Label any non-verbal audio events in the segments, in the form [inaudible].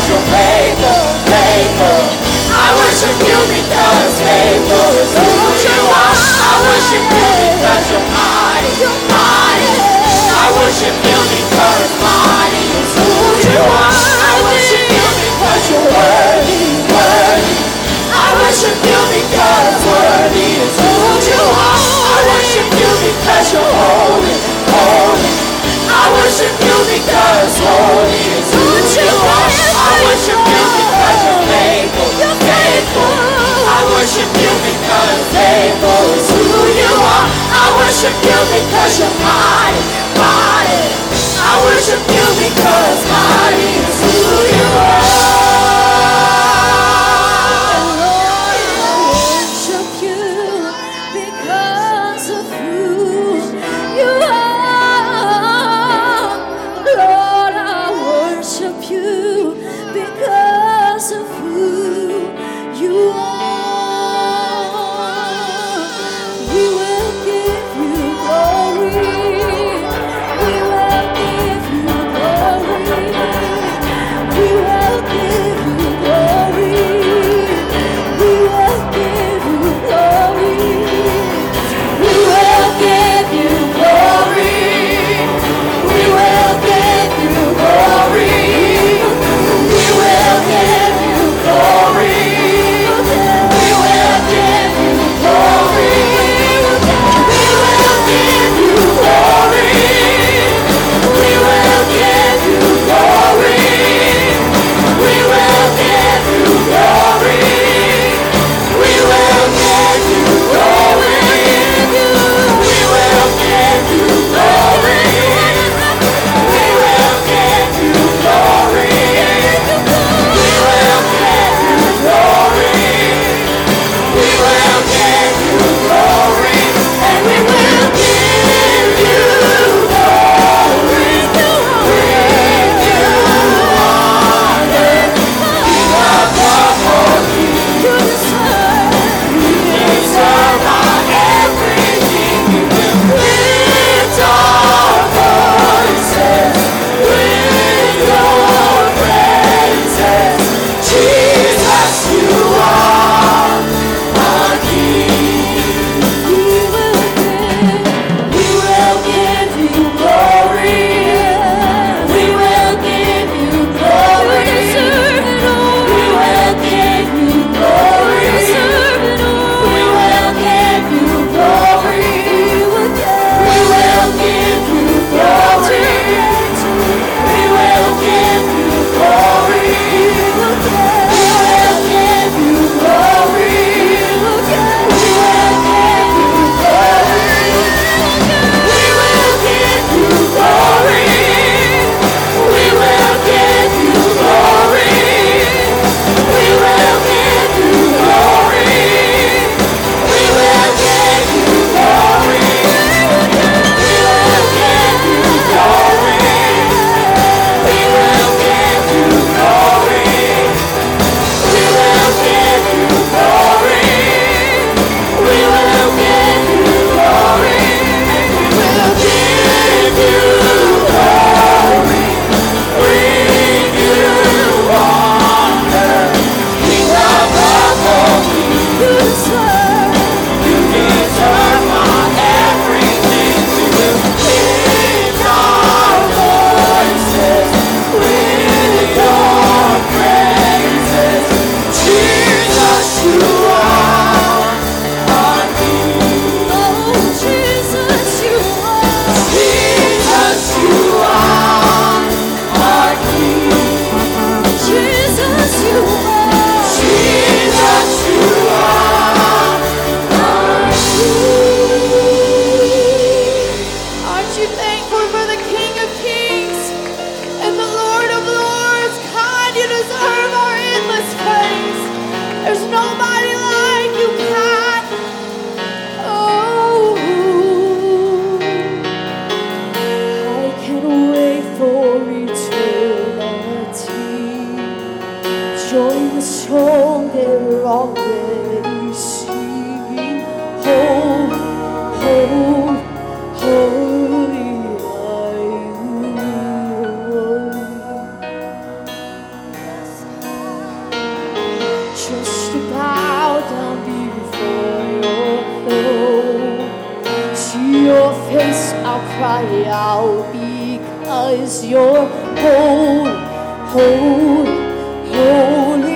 because you're. I worship you because you are. I worship you because you're mighty, mighty. I worship you because mighty is who worship you because you're mighty, mighty. I worship you because mighty oh. See your face, I'll cry out because you're whole, whole, holy.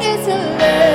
is a love.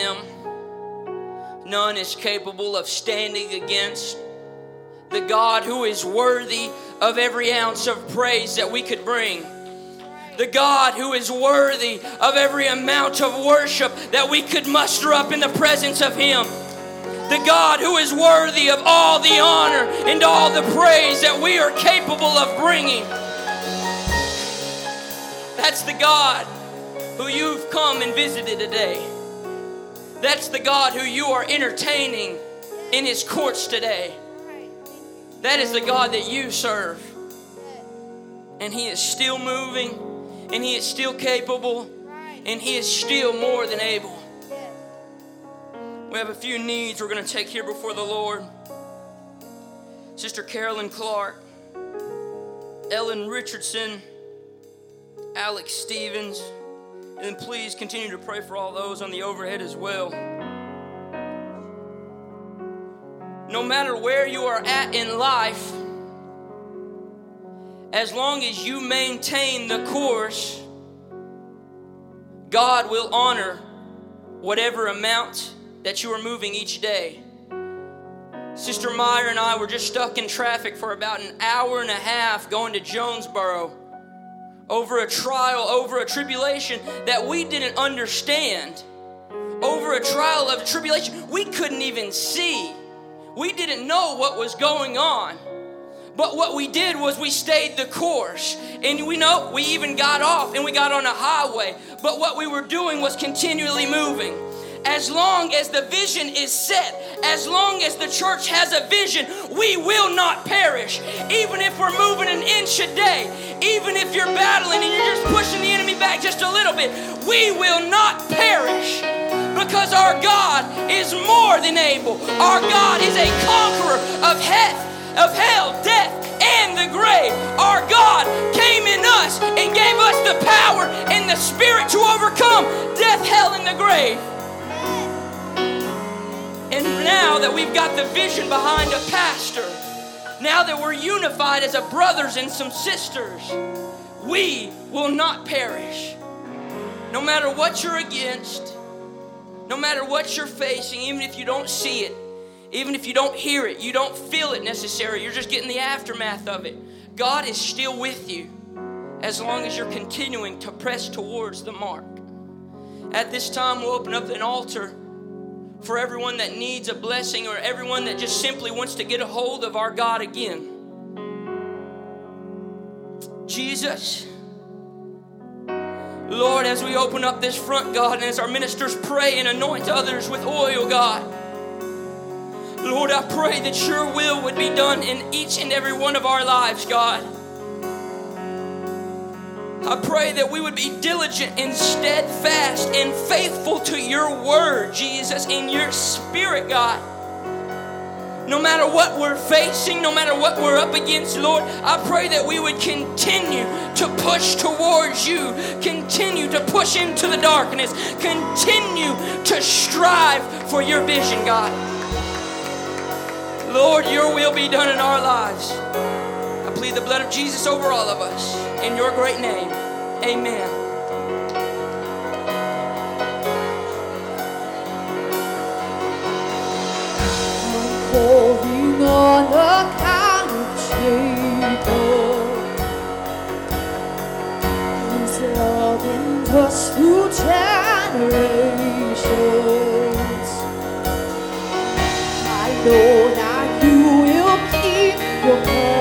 Him, none is capable of standing against the God who is worthy of every ounce of praise that we could bring. The God who is worthy of every amount of worship that we could muster up in the presence of Him. The God who is worthy of all the honor and all the praise that we are capable of bringing. That's the God who you've come and visited today. That's the God who you are entertaining in His courts today. That is the God that you serve. And He is still moving, and He is still capable, and He is still more than able. We have a few needs we're going to take here before the Lord. Sister Carolyn Clark, Ellen Richardson, Alex Stevens, and please continue to pray for all those on the overhead as well. No matter where you are at in life, as long as you maintain the course, God will honor whatever amount that you are moving each day. Sister Meyer and I were just stuck in traffic for about an hour and a half going to Jonesboro over a trial, over a tribulation that we didn't understand, over a trial of tribulation we couldn't even see. We didn't know what was going on. But what we did was we stayed the course. And we know we even got off and we got on a highway. But what we were doing was continually moving. As long as the vision is set, as long as the church has a vision, we will not perish. Even if we're moving an inch a day, even if you're battling and you're just pushing the enemy back just a little bit, we will not perish because our God is more than able. Our God is a conqueror of hell, of hell, death, and the grave. Our God came in us and gave us the power and the spirit to overcome death, hell, and the grave. Now that we've got the vision behind a pastor, now that we're unified as a brothers and some sisters, we will not perish. No matter what you're against, no matter what you're facing, even if you don't see it, even if you don't hear it, you don't feel it necessarily, you're just getting the aftermath of it. God is still with you as long as you're continuing to press towards the mark. At this time, we'll open up an altar for everyone that needs a blessing or everyone that just simply wants to get a hold of our God again. Jesus, Lord, as we open up this front, God, and as our ministers pray and anoint others with oil, God, Lord, I pray that your will would be done in each and every one of our lives, God. I pray that we would be diligent and steadfast and faithful to your word, Jesus, in your spirit, God. No matter what we're facing, no matter what we're up against, Lord, I pray that we would continue to push towards you, continue to push into the darkness, continue to strive for your vision, God. Lord, your will be done in our lives. Plead the blood of Jesus over all of us. In your great name, amen. Calling on the kind of Jacob, His love endures through generations. I know that you will keep your covenant.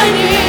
Providing now.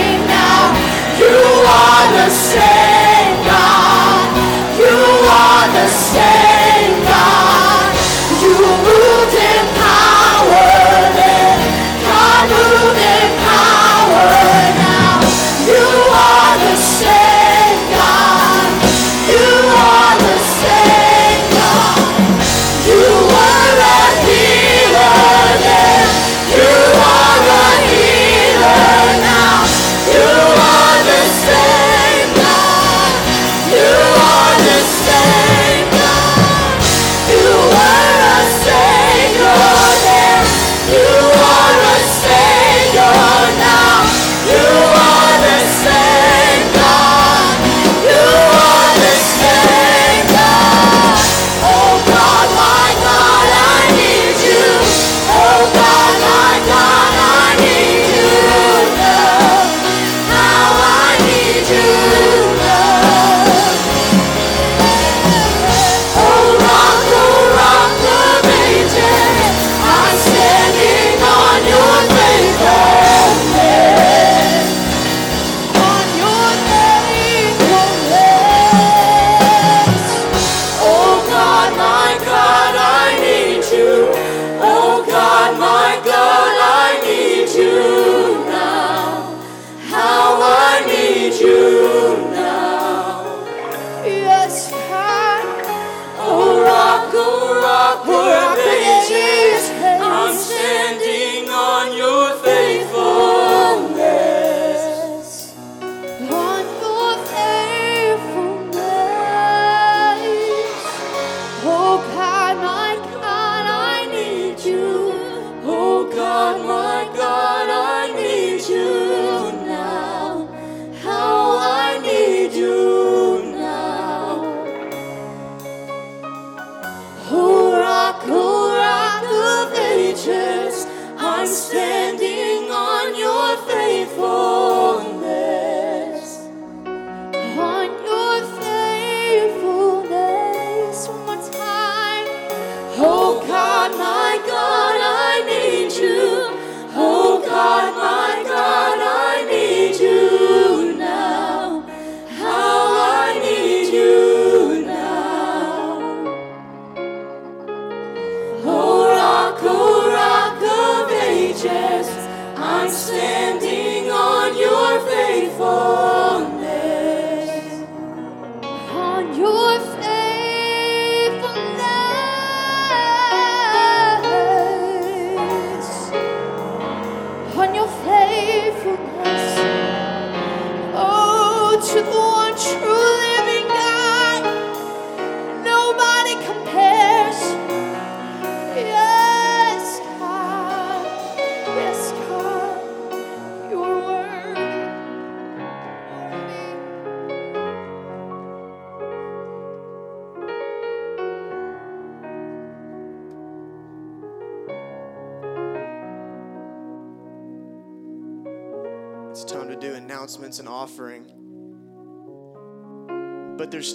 God, my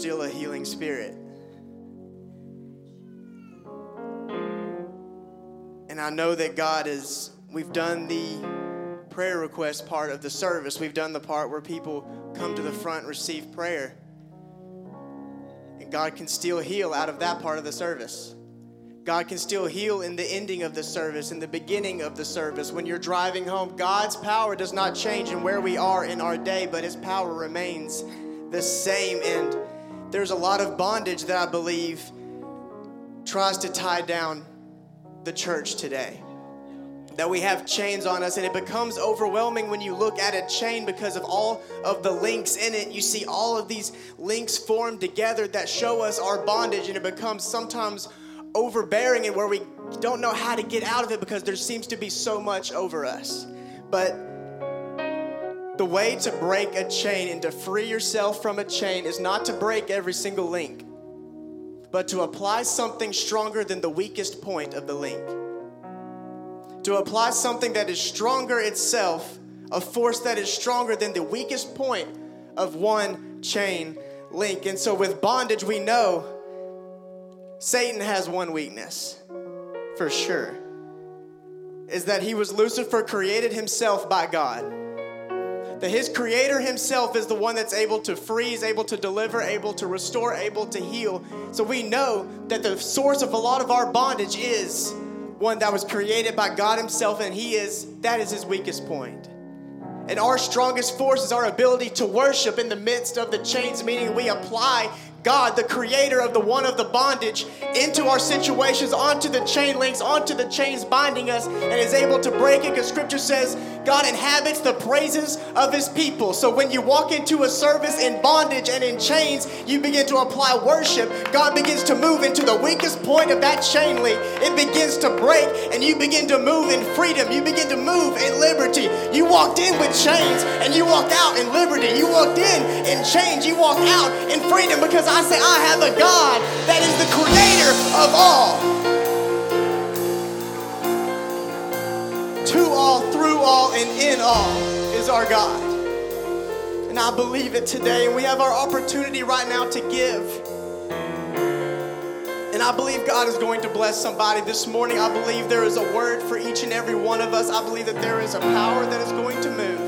still a healing spirit. And I know that God is, we've done the prayer request part of the service. We've done the part where people come to the front and receive prayer. And God can still heal out of that part of the service. God can still heal in the ending of the service, in the beginning of the service. When you're driving home, God's power does not change in where we are in our day, but His power remains the same. And there's a lot of bondage that I believe tries to tie down the church today. That we have chains on us, and it becomes overwhelming when you look at a chain because of all of the links in it. You see all of these links formed together that show us our bondage, and it becomes sometimes overbearing and where we don't know how to get out of it because there seems to be so much over us. But the way to break a chain and to free yourself from a chain is not to break every single link, but to apply something stronger than the weakest point of the link. To apply something that is stronger itself, a force that is stronger than the weakest point of one chain link. And so with bondage, we know Satan has one weakness, for sure, is that he was Lucifer created himself by God. That his creator himself is the one that's able to freeze, able to deliver, able to restore, able to heal. So we know that the source of a lot of our bondage is one that was created by God himself, and he is that is his weakest point. And our strongest force is our ability to worship in the midst of the chains, meaning we apply God, the creator of the one of the bondage, into our situations, onto the chain links, onto the chains binding us, and is able to break it because scripture says God inhabits the praises of his people. So when you walk into a service in bondage and in chains, you begin to apply worship. God begins to move into the weakest point of that chain link. It begins to break, and you begin to move in freedom. You begin to move in liberty. You walked in with chains, and you walked out in liberty. You walked in in chains, you walked out in freedom because I say, I have a God that is the creator of all. To all, through all, and in all is our God. And I believe it today. And we have our opportunity right now to give. And I believe God is going to bless somebody this morning. I believe there is a word for each and every one of us. I believe that there is a power that is going to move.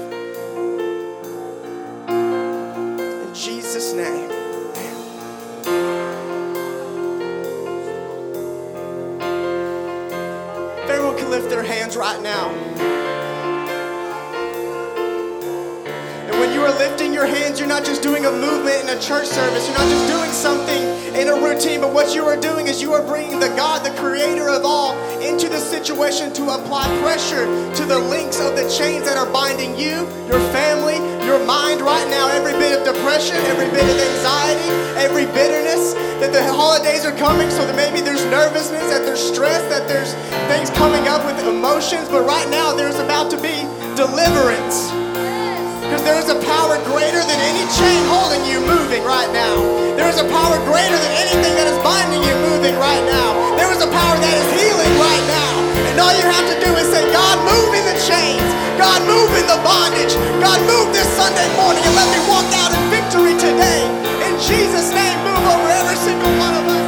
Right now. And when you are lifting your hands, you're not just doing a movement in a church service. You're not just doing something in a routine, but what you are doing is you are bringing the God, the creator of all, into the situation to apply pressure to the links of the chains that are binding you, your family, your mind right now. Every bit of depression, every bit of anxiety, every bitterness, that the holidays are coming, so that maybe there's nervousness, that there's stress, that there's things coming up with emotions, but right now there's about to be deliverance. Because there is a power greater than any chain holding you moving right now. There is a power greater than anything that is binding you moving right now. There is a power that is healing right now. And all you have to do is say, God, move in the chains. God, move in the bondage. God, move this Sunday morning and let me walk out in victory today. In Jesus' name, move over every single one of us.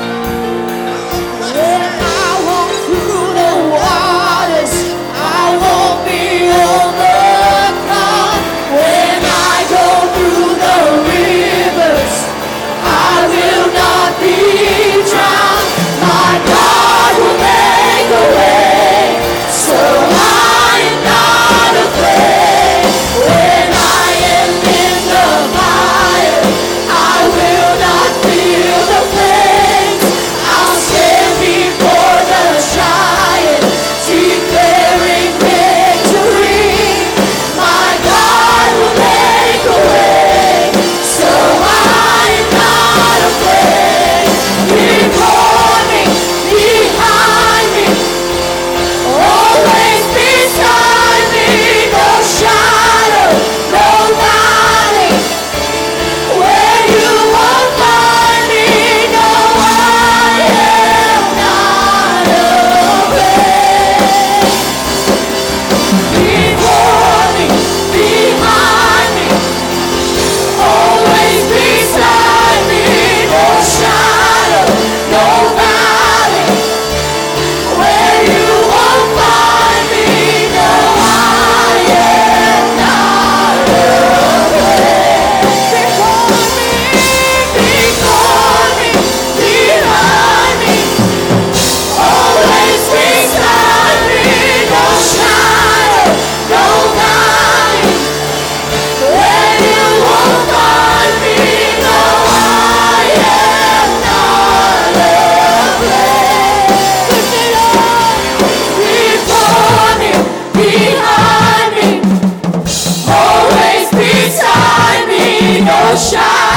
shout.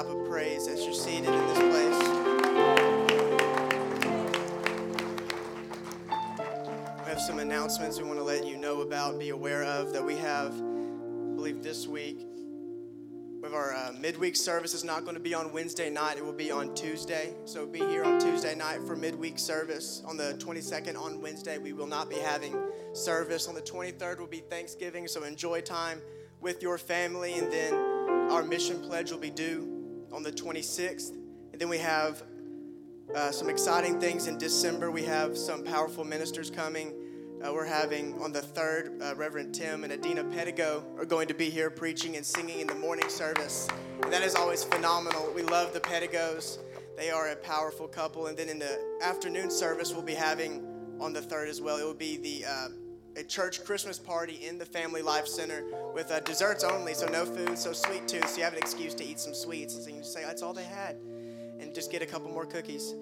Clap of praise as you're seated in this place. We have some announcements we want to let you know about, be aware of that we have, I believe this week. With our uh, midweek service is not going to be on Wednesday night, it will be on Tuesday. So be here on Tuesday night for midweek service. On the 22nd, on Wednesday, we will not be having service. On the 23rd will be Thanksgiving, so enjoy time with your family. And then our mission pledge will be due on the 26th. And then we have uh, some exciting things in December. We have some powerful ministers coming. Uh, we're having on the 3rd, uh, Reverend Tim and Adina Pedigo are going to be here preaching and singing in the morning service. And that is always phenomenal. We love the Pedigos. They are a powerful couple. And then in the afternoon service, we'll be having on the 3rd as well. It will be the uh, a church Christmas party in the Family Life Center with uh, desserts only, so no food, so sweet tooth. So you have an excuse to eat some sweets. And so you can just say, that's all they had. And just get a couple more cookies.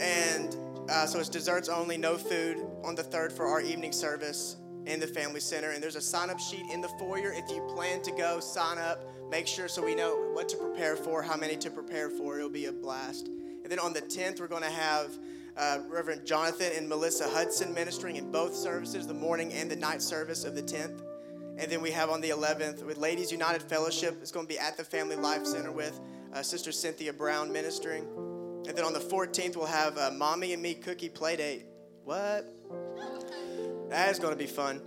And uh, so it's desserts only, no food on the third for our evening service in the Family Center. And there's a sign up sheet in the foyer. If you plan to go, sign up. Make sure so we know what to prepare for, how many to prepare for. It'll be a blast. And then on the 10th, we're going to have uh, Reverend Jonathan and Melissa Hudson ministering in both services, the morning and the night service of the 10th. And then we have on the 11th with Ladies United Fellowship. It's going to be at the Family Life Center with uh, Sister Cynthia Brown ministering. And then on the 14th, we'll have uh, Mommy and Me Cookie Playdate. What? That is going to be fun.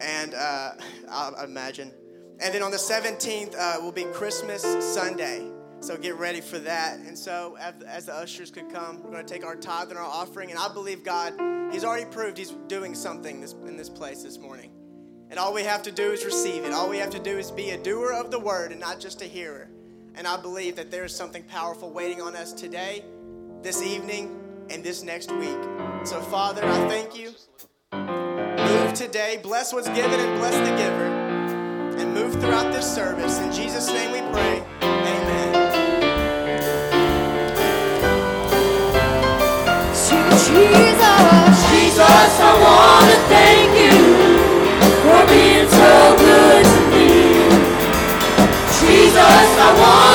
And uh, [laughs] I imagine. And then on the 17th uh, will be Christmas Sunday. So get ready for that. And so as, the ushers could come, we're going to take our tithe and our offering. And I believe God, He's already proved He's doing something in this place this morning. And all we have to do is receive it. All we have to do is be a doer of the word and not just a hearer. And I believe that there is something powerful waiting on us today, this evening, and this next week. So, Father, I thank you. Move today, bless what's given and bless the giver, and move throughout this service. In Jesus' name we pray. Amen. I want